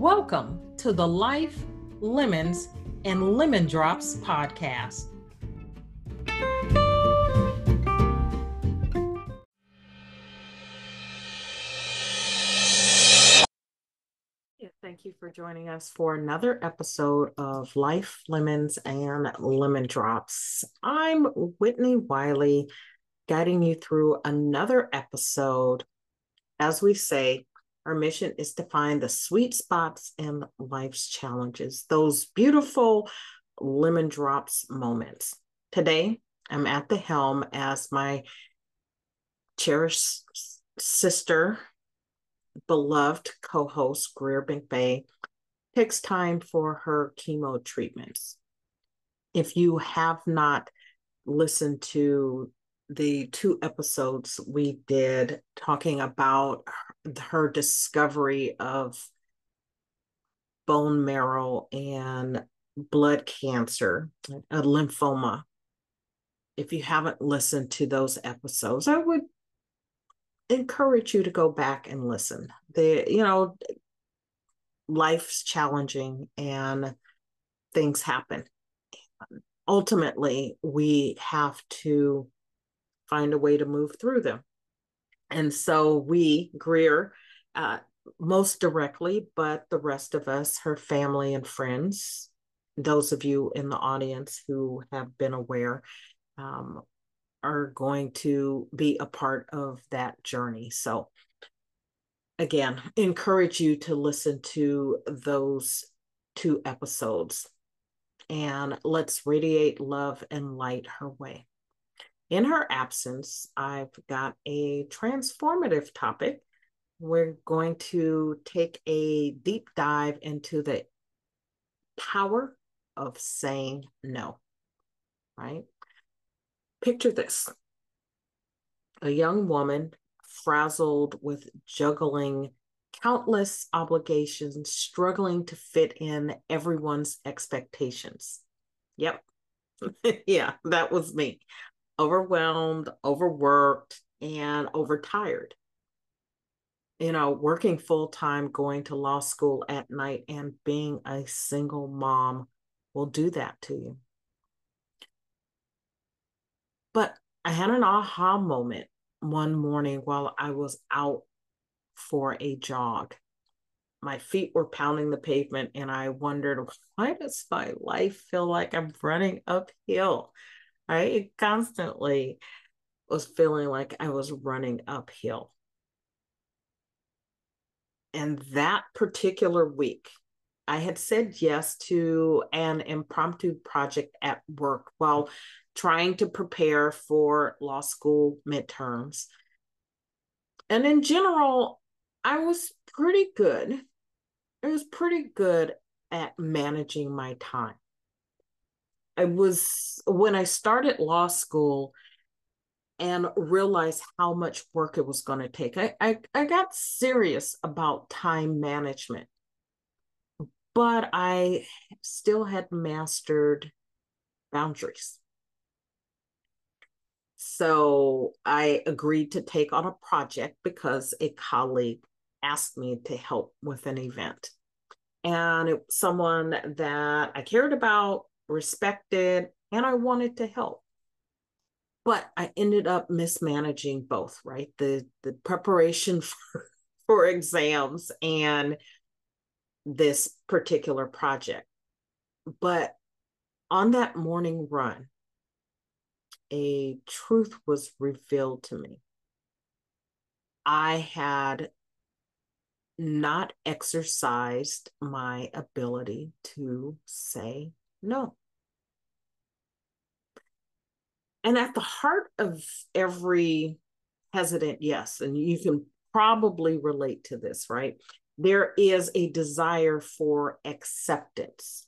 Welcome to the Life, Lemons, and Lemon Drops podcast. Thank you for joining us for another episode of Life, Lemons, and Lemon Drops. I'm Whitnie Wiley, guiding you through another episode. As we say, our mission is to find the sweet spots in life's challenges, those beautiful lemon drops moments. Today, I'm at the helm as my cherished sister, beloved co host, Greer McVeigh, takes time for her chemo treatments. If you have not listened to the two episodes we did talking about her discovery of bone marrow and blood cancer, a lymphoma. If you haven't listened to those episodes, I would encourage you to go back and listen. The you know, life's challenging and things happen. Ultimately, we have to find a way to move through them. And so we, Greer, uh, most directly, but the rest of us, her family and friends, those of you in the audience who have been aware, um, are going to be a part of that journey. So, again, encourage you to listen to those two episodes and let's radiate love and light her way. In her absence, I've got a transformative topic. We're going to take a deep dive into the power of saying no, right? Picture this a young woman frazzled with juggling countless obligations, struggling to fit in everyone's expectations. Yep. yeah, that was me overwhelmed, overworked, and overtired. You know, working full time, going to law school at night, and being a single mom will do that to you. But I had an aha moment one morning while I was out for a jog. My feet were pounding the pavement, and I wondered, why does my life feel like I'm running uphill? I constantly was feeling like I was running uphill. And that particular week, I had said yes to an impromptu project at work while trying to prepare for law school midterms. And in general, I was pretty good. I was pretty good at managing my time. I was when I started law school and realized how much work it was going to take. I, I I got serious about time management, but I still had mastered boundaries. So I agreed to take on a project because a colleague asked me to help with an event. And it someone that I cared about, respected, and I wanted to help. But I ended up mismanaging both, right? The the preparation for, for exams and this particular project. But on that morning run, a truth was revealed to me. I had not exercised my ability to say no. And at the heart of every hesitant yes, and you can probably relate to this, right? There is a desire for acceptance,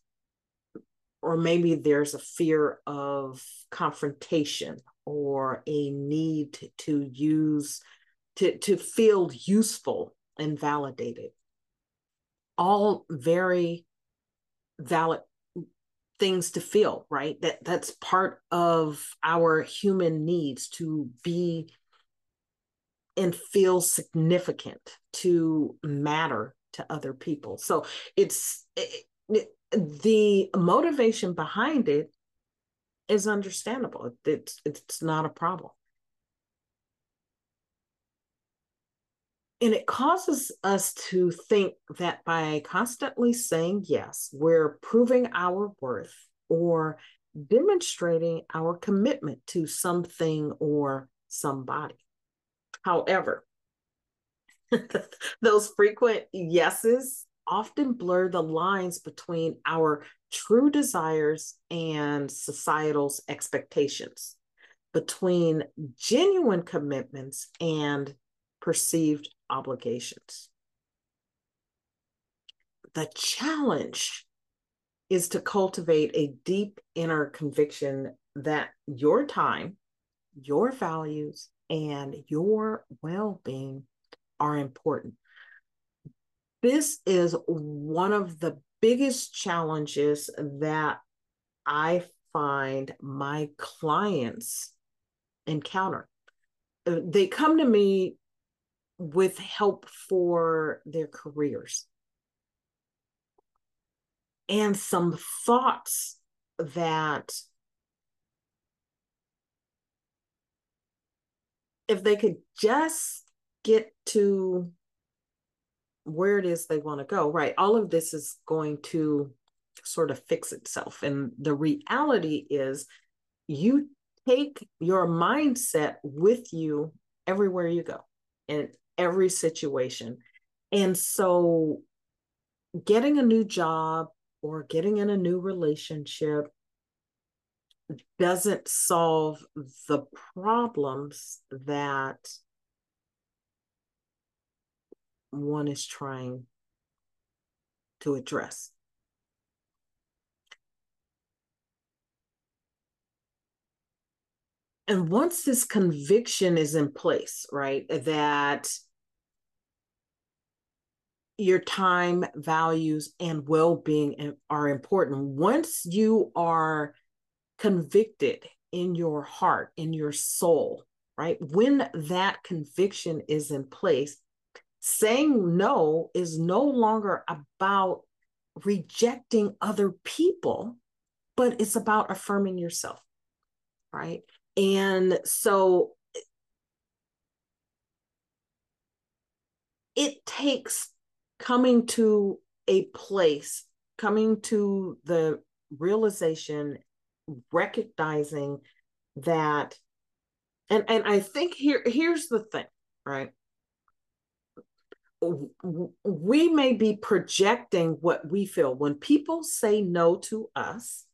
or maybe there's a fear of confrontation or a need to use to, to feel useful and validated. All very valid things to feel, right? That that's part of our human needs to be and feel significant, to matter to other people. So it's it, it, the motivation behind it is understandable. It's it's not a problem. And it causes us to think that by constantly saying yes, we're proving our worth or demonstrating our commitment to something or somebody. However, those frequent yeses often blur the lines between our true desires and societal's expectations, between genuine commitments and perceived obligations. The challenge is to cultivate a deep inner conviction that your time, your values, and your well being are important. This is one of the biggest challenges that I find my clients encounter. Uh, they come to me with help for their careers and some thoughts that if they could just get to where it is they want to go, right? All of this is going to sort of fix itself. And the reality is, you take your mindset with you everywhere you go in every situation. And so, getting a new job or getting in a new relationship doesn't solve the problems that one is trying to address. And once this conviction is in place, right, that your time, values, and well being are important, once you are convicted in your heart, in your soul, right? When that conviction is in place, saying no is no longer about rejecting other people, but it's about affirming yourself, right? And so it takes coming to a place, coming to the realization recognizing that and and i think here here's the thing right? We may be projecting what we feel. When people say no to us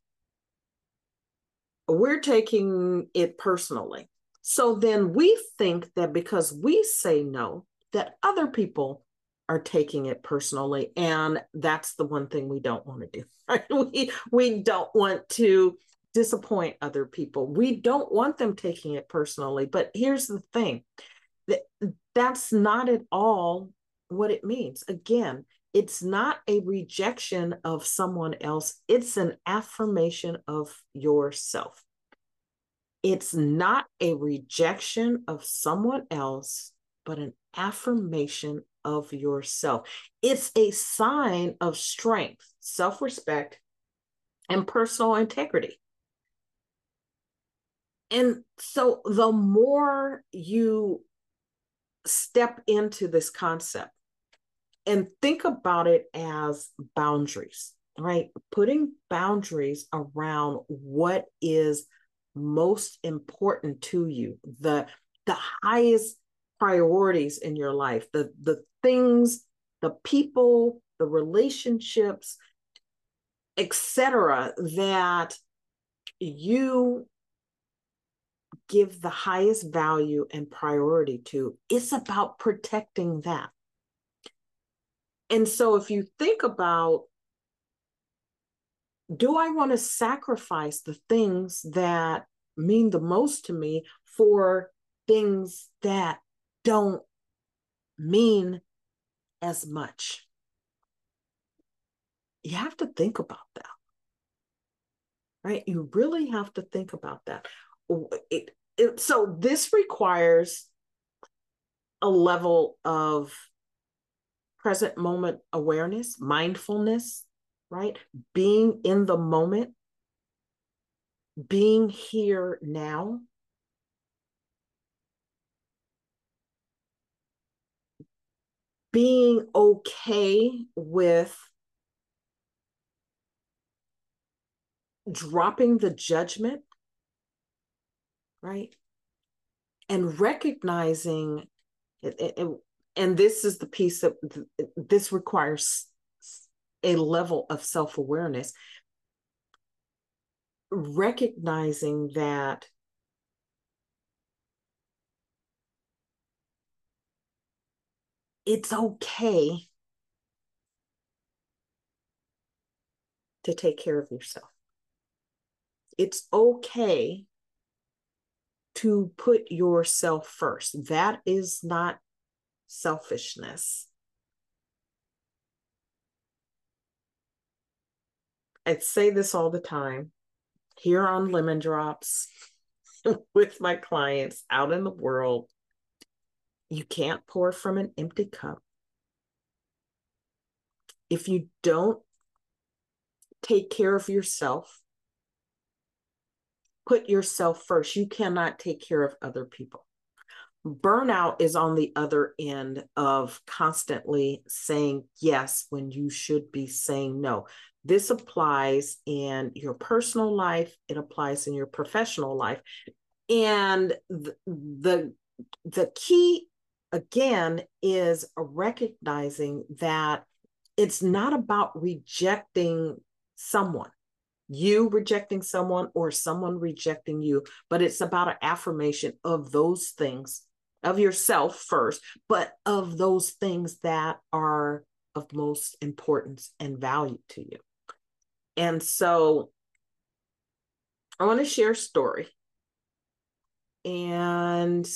we're taking it personally. So then we think that because we say no that other people are taking it personally and that's the one thing we don't want to do right? we we don't want to disappoint other people. We don't want them taking it personally. But here's the thing that that's not at all what it means. Again, it's not a rejection of someone else, it's an affirmation of yourself. It's not a rejection of someone else, but an affirmation of yourself. It's a sign of strength, self respect, and personal integrity and so the more you step into this concept and think about it as boundaries, right? Putting boundaries around what is most important to you, the the highest priorities in your life, the the things, the people, the relationships, etc. that you give the highest value and priority to. It's about protecting that. And so if you think about do I want to sacrifice the things that mean the most to me for things that don't mean as much? You have to think about that. Right? You really have to think about that. It, it, so this requires a level of present moment awareness, mindfulness, right? Being in the moment, being here now. Being okay with dropping the judgment, right? And recognizing and this is the piece that this requires a level of self-awareness recognizing that it's okay to take care of yourself. It's okay to put yourself first. That is not selfishness. I say this all the time here on Lemon Drops with my clients out in the world. You can't pour from an empty cup. If you don't take care of yourself, put yourself first, you cannot take care of other people burnout is on the other end of constantly saying yes when you should be saying no. This applies in your personal life, it applies in your professional life. And the, the, the key again is recognizing that it's not about rejecting someone you rejecting someone or someone rejecting you, but it's about an affirmation of those things of yourself first, but of those things that are of most importance and value to you. And so I want to share a story. And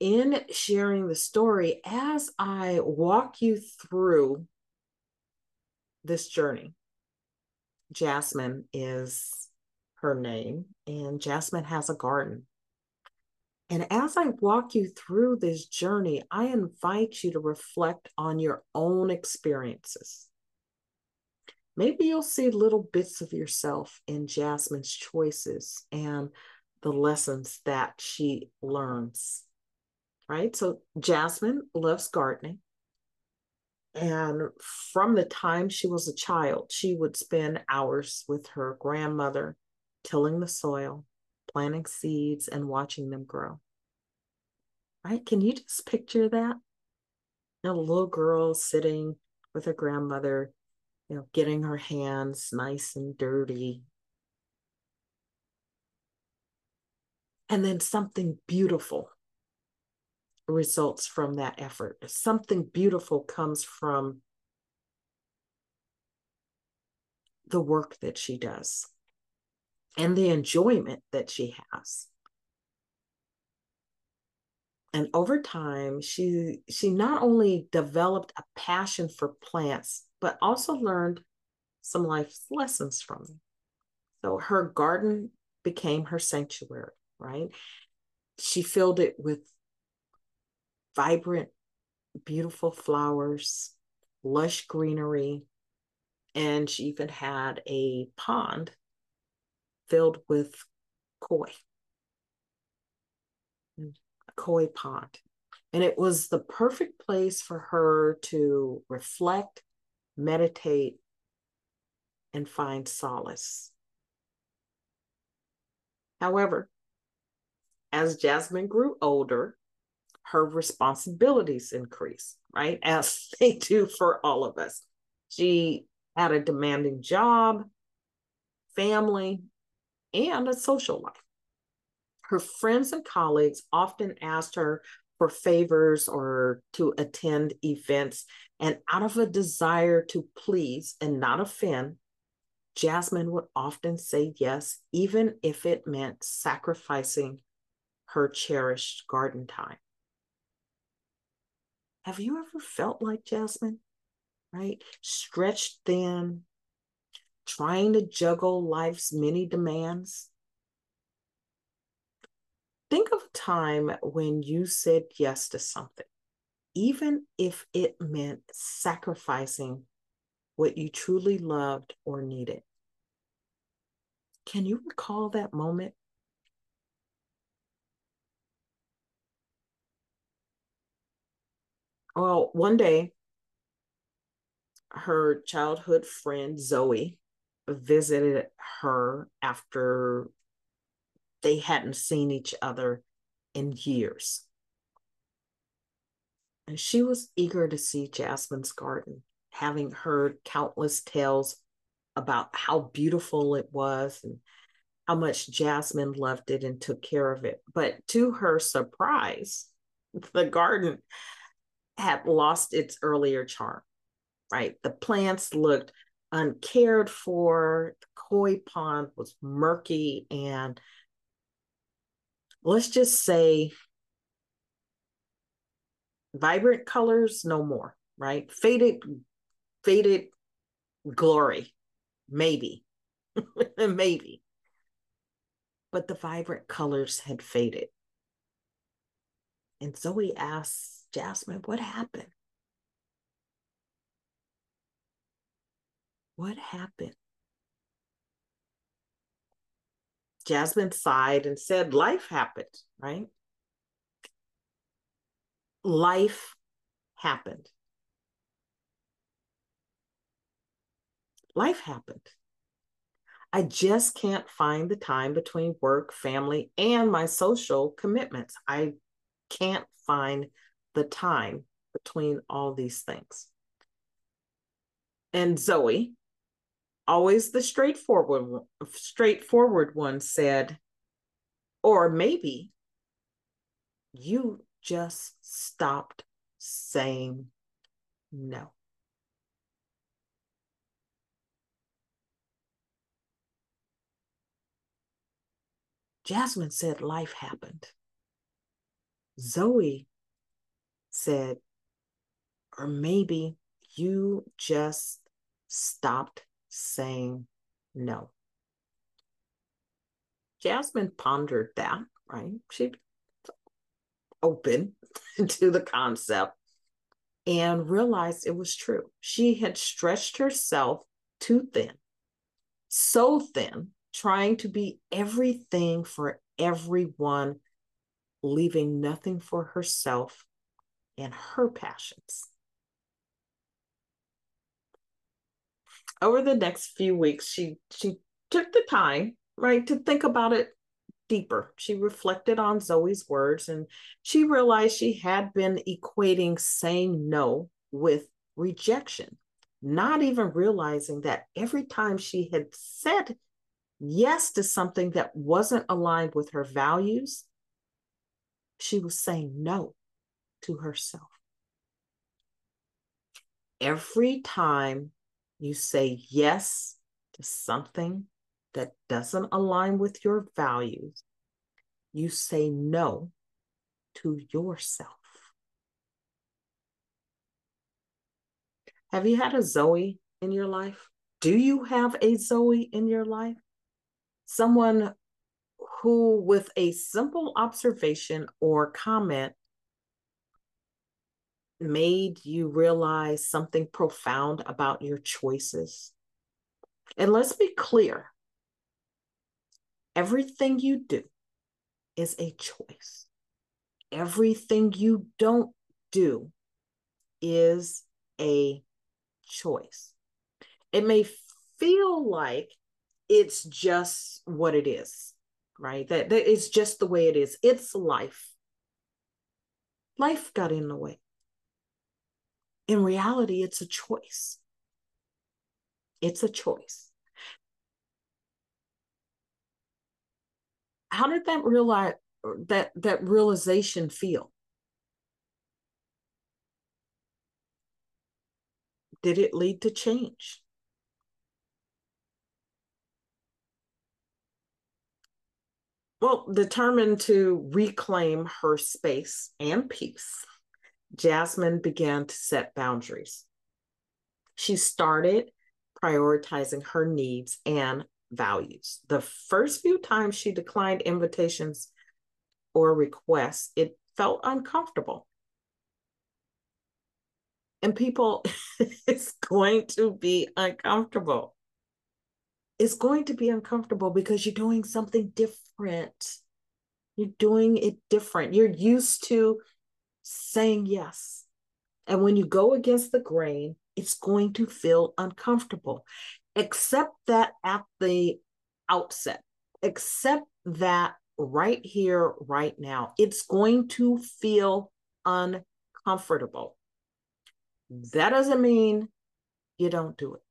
in sharing the story, as I walk you through this journey, Jasmine is her name, and Jasmine has a garden. And as I walk you through this journey, I invite you to reflect on your own experiences. Maybe you'll see little bits of yourself in Jasmine's choices and the lessons that she learns. Right? So, Jasmine loves gardening. And from the time she was a child, she would spend hours with her grandmother tilling the soil, planting seeds and watching them grow. Right? Can you just picture that? A little girl sitting with her grandmother, you know, getting her hands nice and dirty. And then something beautiful results from that effort. Something beautiful comes from the work that she does and the enjoyment that she has. And over time she she not only developed a passion for plants but also learned some life lessons from them. So her garden became her sanctuary right? She filled it with vibrant beautiful flowers lush greenery and she even had a pond filled with koi, koi pond. And it was the perfect place for her to reflect, meditate, and find solace. However, as Jasmine grew older, her responsibilities increase, right? As they do for all of us. She had a demanding job, family, and a social life. Her friends and colleagues often asked her for favors or to attend events. And out of a desire to please and not offend, Jasmine would often say yes, even if it meant sacrificing her cherished garden time. Have you ever felt like Jasmine? Right? Stretched thin, trying to juggle life's many demands? Think of a time when you said yes to something, even if it meant sacrificing what you truly loved or needed. Can you recall that moment? Well, one day, her childhood friend Zoe visited her after they hadn't seen each other in years. And she was eager to see Jasmine's garden, having heard countless tales about how beautiful it was and how much Jasmine loved it and took care of it. But to her surprise, the garden had lost its earlier charm, right? The plants looked uncared for, the koi pond was murky, and let's just say vibrant colors no more right? Faded faded glory maybe maybe. But the vibrant colors had faded. And zoe asked jasmine what happened what happened Jasmine sighed and said, Life happened, right? Life happened. Life happened. I just can't find the time between work, family, and my social commitments. I can't find the time between all these things. And Zoe, always the straightforward straightforward one said or maybe you just stopped saying no Jasmine said life happened. Zoe said, or maybe you just stopped saying no. Jasmine pondered that, right? She open to the concept and realized it was true. She had stretched herself too thin, so thin, trying to be everything for everyone, leaving nothing for herself and her passions. over the next few weeks, she she took the time, right, to think about it deeper. She reflected on Zoe's words and she realized she had been equating saying no with rejection, not even realizing that every time she had said yes to something that wasn't aligned with her values, she was saying no to herself. Every time you say yes to something that doesn't align with your values, you say no to yourself. Have you had a Zoe in your life? Do you have a Zoe in your life? Someone who, with a simple observation or comment, made you realize something profound about your choices? And let's be clear everything you do is a choice. everything you don't do is a choice. It may feel like it's just what it is, right? That, that it's just the way it is. It's life. Life got in the way. In reality, it's a choice. It's a choice. How did that realize that that realization feel? Did it lead to change? Well, determined to reclaim her space and peace, Jasmine began to set boundaries. She started prioritizing her needs and values. The first few times she declined invitations or requests, it felt uncomfortable. And people, it's going to be uncomfortable. It's going to be uncomfortable because you're doing something different. You're doing it different. You're used to saying yes. And when you go against the grain, it's going to feel uncomfortable. Accept that at the outset. Accept that right here, right now. It's going to feel uncomfortable. That doesn't mean you don't do it.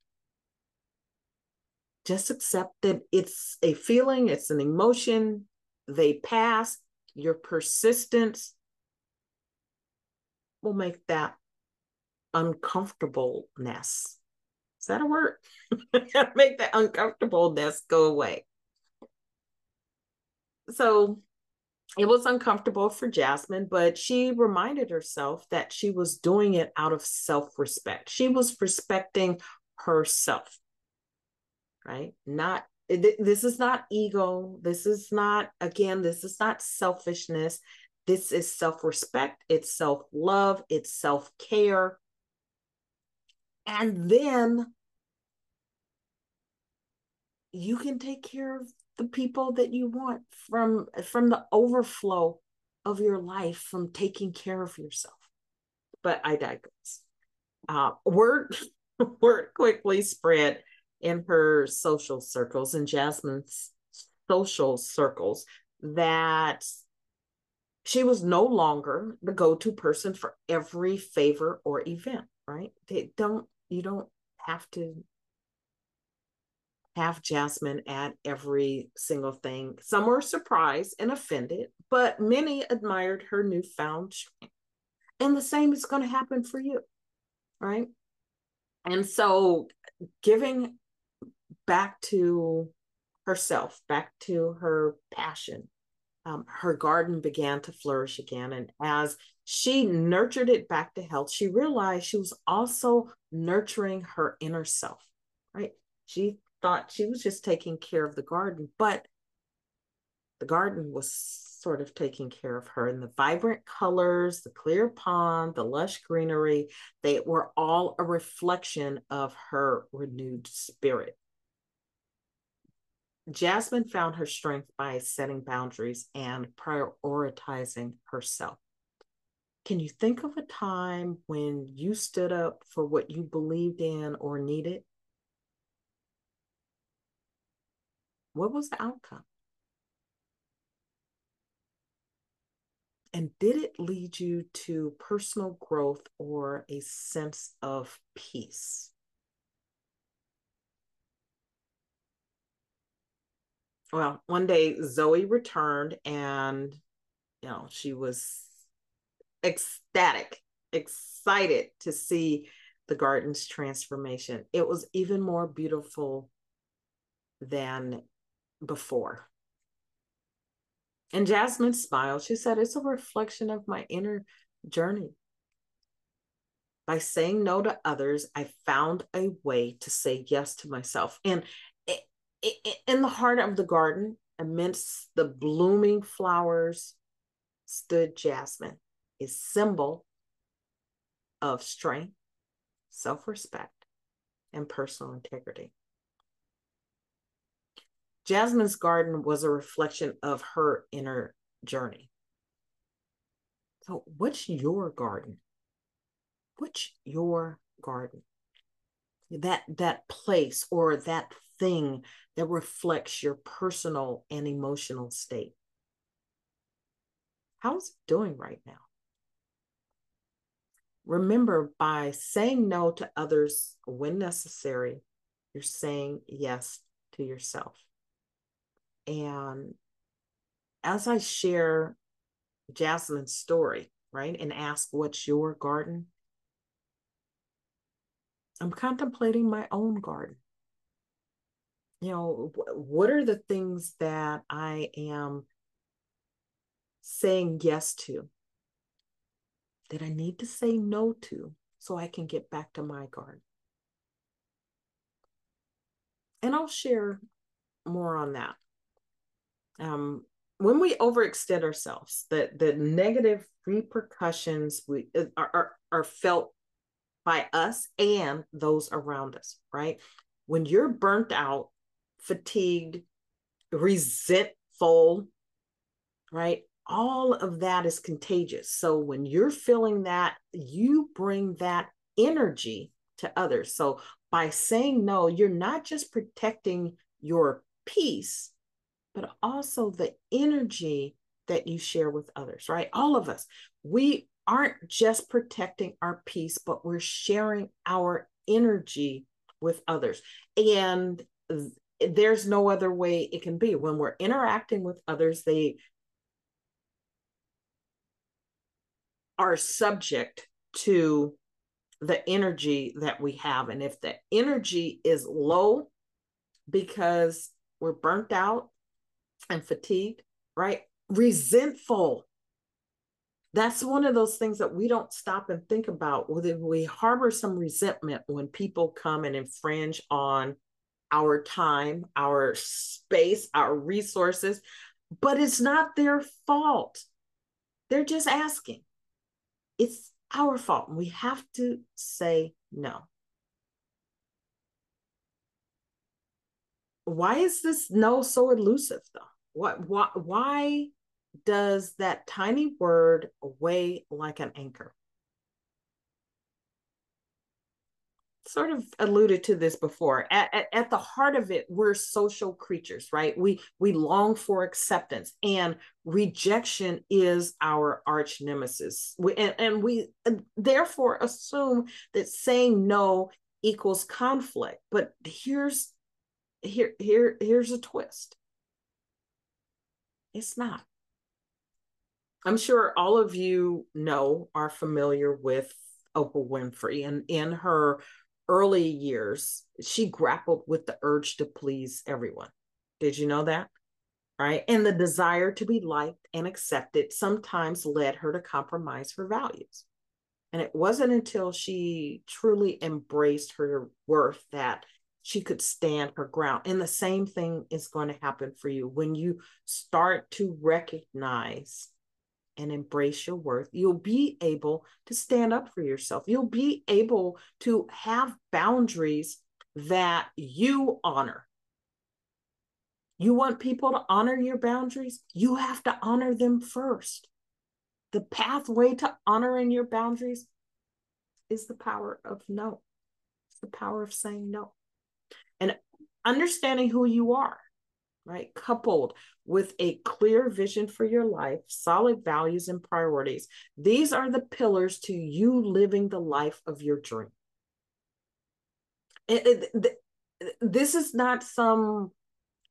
Just accept that it's a feeling, it's an emotion, they pass. Your persistence will make that uncomfortableness. Is that a word? make that uncomfortableness go away. So it was uncomfortable for Jasmine, but she reminded herself that she was doing it out of self respect. She was respecting herself, right? Not, this is not ego. This is not, again, this is not selfishness. This is self respect, it's self love, it's self care. And then you can take care of the people that you want from from the overflow of your life from taking care of yourself but i digress uh, word word quickly spread in her social circles and jasmine's social circles that she was no longer the go-to person for every favor or event right they don't you don't have to have Jasmine at every single thing. Some were surprised and offended, but many admired her newfound strength. And the same is going to happen for you, right? And so, giving back to herself, back to her passion, um, her garden began to flourish again. And as she nurtured it back to health, she realized she was also nurturing her inner self, right? She thought she was just taking care of the garden, but the garden was sort of taking care of her. And the vibrant colors, the clear pond, the lush greenery, they were all a reflection of her renewed spirit. Jasmine found her strength by setting boundaries and prioritizing herself. Can you think of a time when you stood up for what you believed in or needed? What was the outcome? And did it lead you to personal growth or a sense of peace? Well, one day Zoe returned and, you know, she was ecstatic, excited to see the garden's transformation. It was even more beautiful than before. And Jasmine smiled. She said, It's a reflection of my inner journey. By saying no to others, I found a way to say yes to myself. And in the heart of the garden, amidst the blooming flowers, stood Jasmine, a symbol of strength, self respect, and personal integrity. Jasmine's garden was a reflection of her inner journey. So, what's your garden? What's your garden? That that place or that thing that reflects your personal and emotional state. How's it doing right now? Remember, by saying no to others when necessary, you're saying yes to yourself. And as I share Jasmine's story, right, and ask, What's your garden? I'm contemplating my own garden. You know, what are the things that I am saying yes to that I need to say no to so I can get back to my garden? And I'll share more on that. Um, when we overextend ourselves, the, the negative repercussions we uh, are, are, are felt by us and those around us, right? When you're burnt out, fatigued, resentful, right? All of that is contagious. So when you're feeling that, you bring that energy to others. So by saying no, you're not just protecting your peace, but also the energy that you share with others, right? All of us, we aren't just protecting our peace, but we're sharing our energy with others. And there's no other way it can be. When we're interacting with others, they are subject to the energy that we have. And if the energy is low because we're burnt out and fatigued, right? Resentful. That's one of those things that we don't stop and think about. Whether we harbor some resentment when people come and infringe on our time, our space, our resources, but it's not their fault. They're just asking. It's our fault. We have to say no. Why is this no so elusive though? What why why does that tiny word weigh like an anchor? Sort of alluded to this before. At, at, at, the heart of it we're social creatures right? We we long for acceptance and rejection is our arch nemesis. We, and, and we therefore assume that saying no equals conflict. But here's here here here's a twist. It's not. I'm sure all of you know are familiar with Oprah Winfrey and in her early years, she grappled with the urge to please everyone. Did you know that? Right. And the desire to be liked and accepted sometimes led her to compromise her values. And it wasn't until she truly embraced her worth that she could stand her ground. And the same thing is going to happen for you when you start to recognize and embrace your worth, you'll be able to stand up for yourself. You'll be able to have boundaries that you honor. You want people to honor your boundaries? You have to honor them first. The pathway to honoring your boundaries is the power of no. It's the power of saying no. And understanding who you are right? Coupled with a clear vision for your life, solid values and priorities. These are the pillars to you living the life of your dream. It, it, this is not some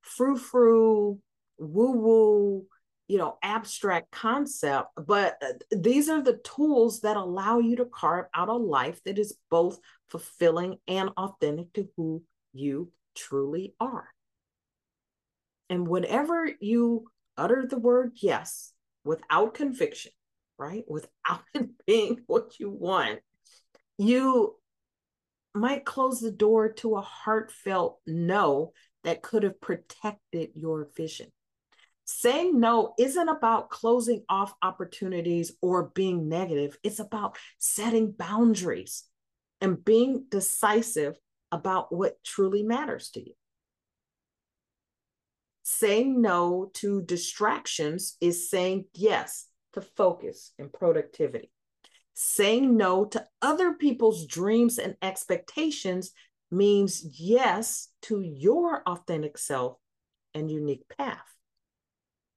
frou frou, woo woo, you know, abstract concept, but uh, these are the tools that allow you to carve out a life that is both fulfilling and authentic to who you truly are. And whenever you utter the word yes without conviction, right, without it being what you want, you might close the door to a heartfelt no that could have protected your vision. Saying no isn't about closing off opportunities or being negative. It's about setting boundaries and being decisive about what truly matters to you. Saying no to distractions is saying yes to focus and productivity. Saying no to other people's dreams and expectations means yes to your authentic self and unique path.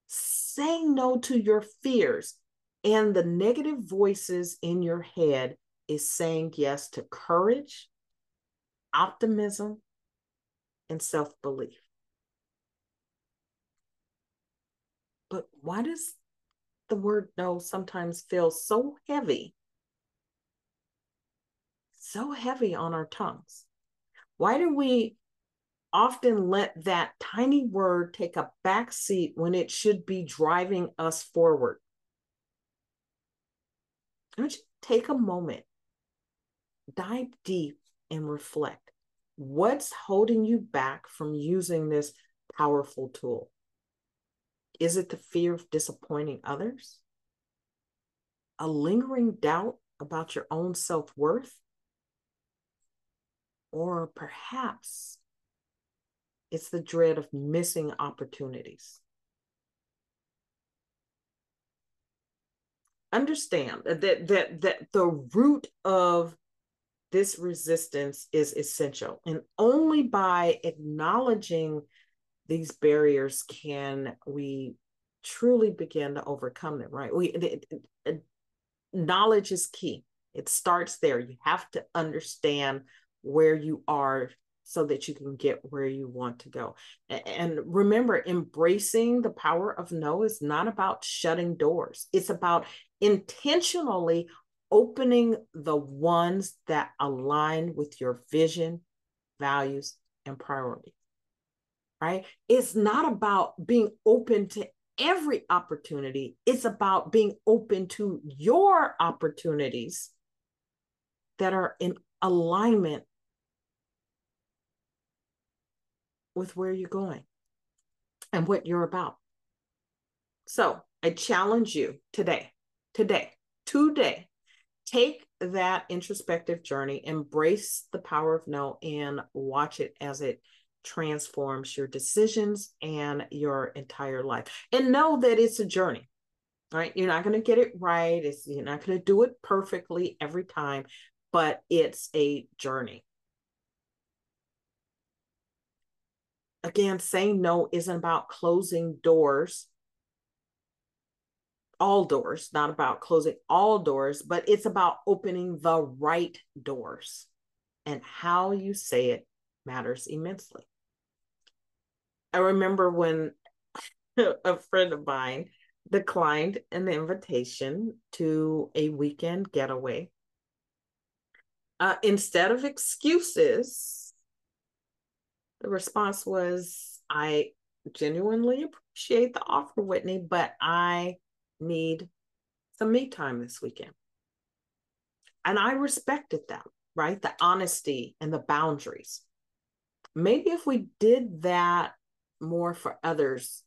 Saying no to your fears and the negative voices in your head is saying yes to courage, optimism, and self belief. But why does the word no sometimes feel so heavy? So heavy on our tongues. Why do we often let that tiny word take a back seat when it should be driving us forward? Want you take a moment, dive deep, and reflect. What's holding you back from using this powerful tool? Is it the fear of disappointing others? A lingering doubt about your own self worth? Or perhaps it's the dread of missing opportunities. Understand that that that the root of this resistance is essential. And only by acknowledging these barriers can we truly begin to overcome them, right? We it, it, knowledge is key. It starts there. You have to understand where you are so that you can get where you want to go. And remember, embracing the power of no is not about shutting doors, it's about intentionally opening the ones that align with your vision, values, and priority. Right? It's not about being open to every opportunity, it's about being open to your opportunities that are in alignment with where you're going and what you're about. So I challenge you today, today, today, take that introspective journey, embrace the power of no, and watch it as it transforms your decisions and your entire life. And know that it's a journey. Right? You're not going to get it right. It's you're not going to do it perfectly every time, but it's a journey. again, saying no isn't about closing doors, all doors, not about closing all doors, but it's about opening the right doors. And how you say it matters immensely. I remember when a friend of mine declined an invitation to a weekend getaway. Uh, instead of excuses, the response was, I genuinely appreciate the offer, Whitnie, but I need some me time this weekend. And I respected that, right? The honesty and the boundaries. Maybe if we did that more for others,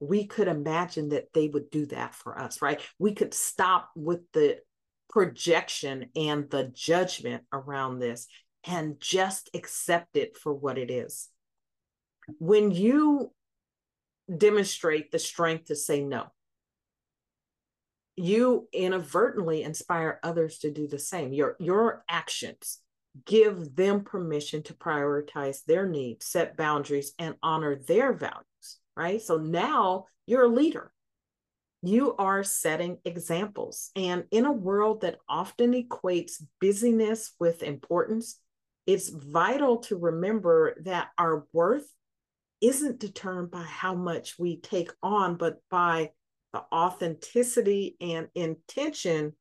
we could imagine that they would do that for us, right? We could stop with the projection and the judgment around this and just accept it for what it is. When you demonstrate the strength to say no, you inadvertently inspire others to do the same. Your, your actions give them permission to prioritize their needs, set boundaries, and honor their values, right? So now you're a leader. You are setting examples. And in a world that often equates busyness with importance, it's vital to remember that our worth isn't determined by how much we take on, but by the authenticity and intention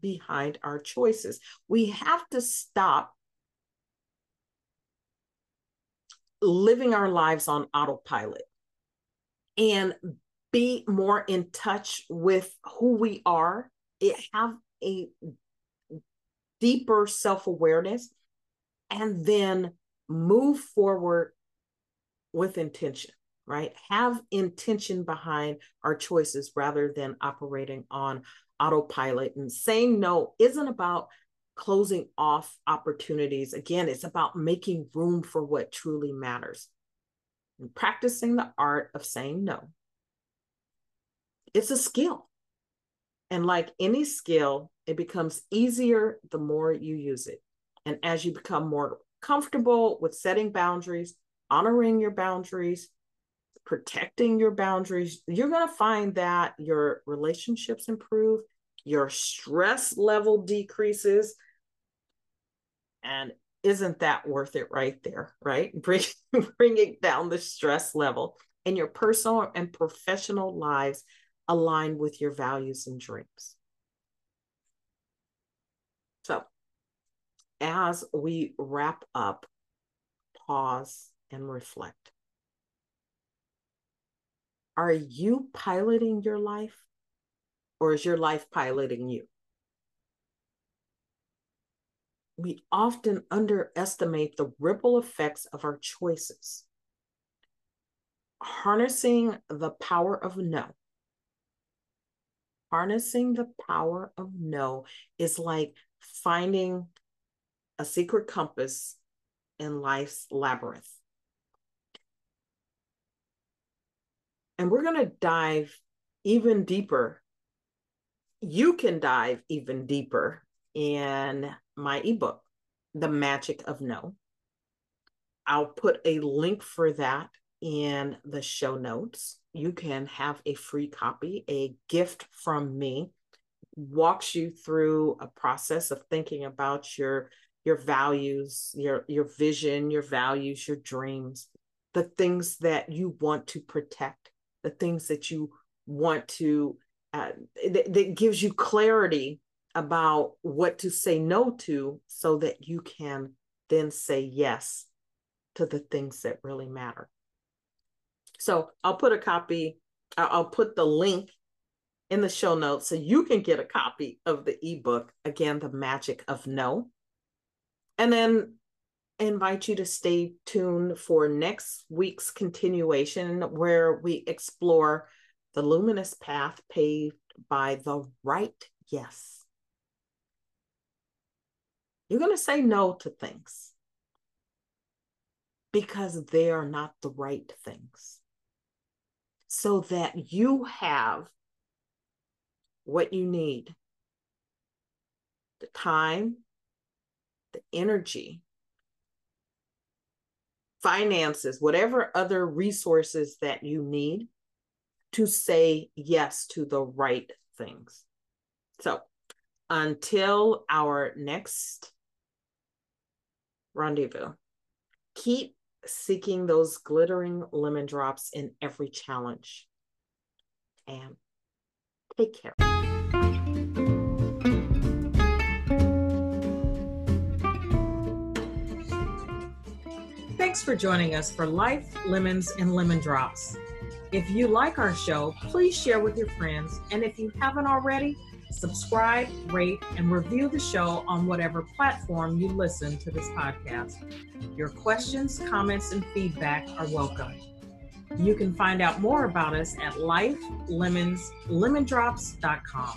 behind our choices. We have to stop living our lives on autopilot and be more in touch with who we are, it have a deeper self-awareness and then move forward with intention, right? Have intention behind our choices rather than operating on autopilot. And saying no isn't about closing off opportunities. Again, it's about making room for what truly matters and practicing the art of saying no. It's a skill. And like any skill, it becomes easier the more you use it. And as you become more comfortable with setting boundaries, honoring your boundaries, protecting your boundaries, you're going to find that your relationships improve, your stress level decreases. And isn't that worth it right there, right? Bring, bringing down the stress level and your personal and professional lives align with your values and dreams. So, as we wrap up, pause and reflect. Are you piloting your life or is your life piloting you? We often underestimate the ripple effects of our choices. Harnessing the power of no. Harnessing the power of no is like finding a secret compass in life's labyrinth. And we're going to dive even deeper. You can dive even deeper in my ebook, The Magic of No. I'll put a link for that in the show notes. You can have a free copy, a gift from me walks you through a process of thinking about your your values, your your vision, your values, your dreams, the things that you want to protect, the things that you want to uh, that, that gives you clarity about what to say no to so that you can then say yes to the things that really matter. So I'll put a copy, I'll put the link in the show notes so you can get a copy of the ebook, again, The Magic of No. And then invite you to stay tuned for next week's continuation where we explore the luminous path paved by the right yes. You're going to say no to things because they are not the right things. So that you have what you need the time, the energy, finances, whatever other resources that you need to say yes to the right things. So until our next rendezvous, keep seeking those glittering lemon drops in every challenge. And take care. Thanks for joining us for Life, Lemons, and Lemon Drops. If you like our show, please share with your friends. And if you haven't already, subscribe, rate, and review the show on whatever platform you listen to this podcast. Your questions, comments, and feedback are welcome. You can find out more about us at lifelemonslemondrops.com.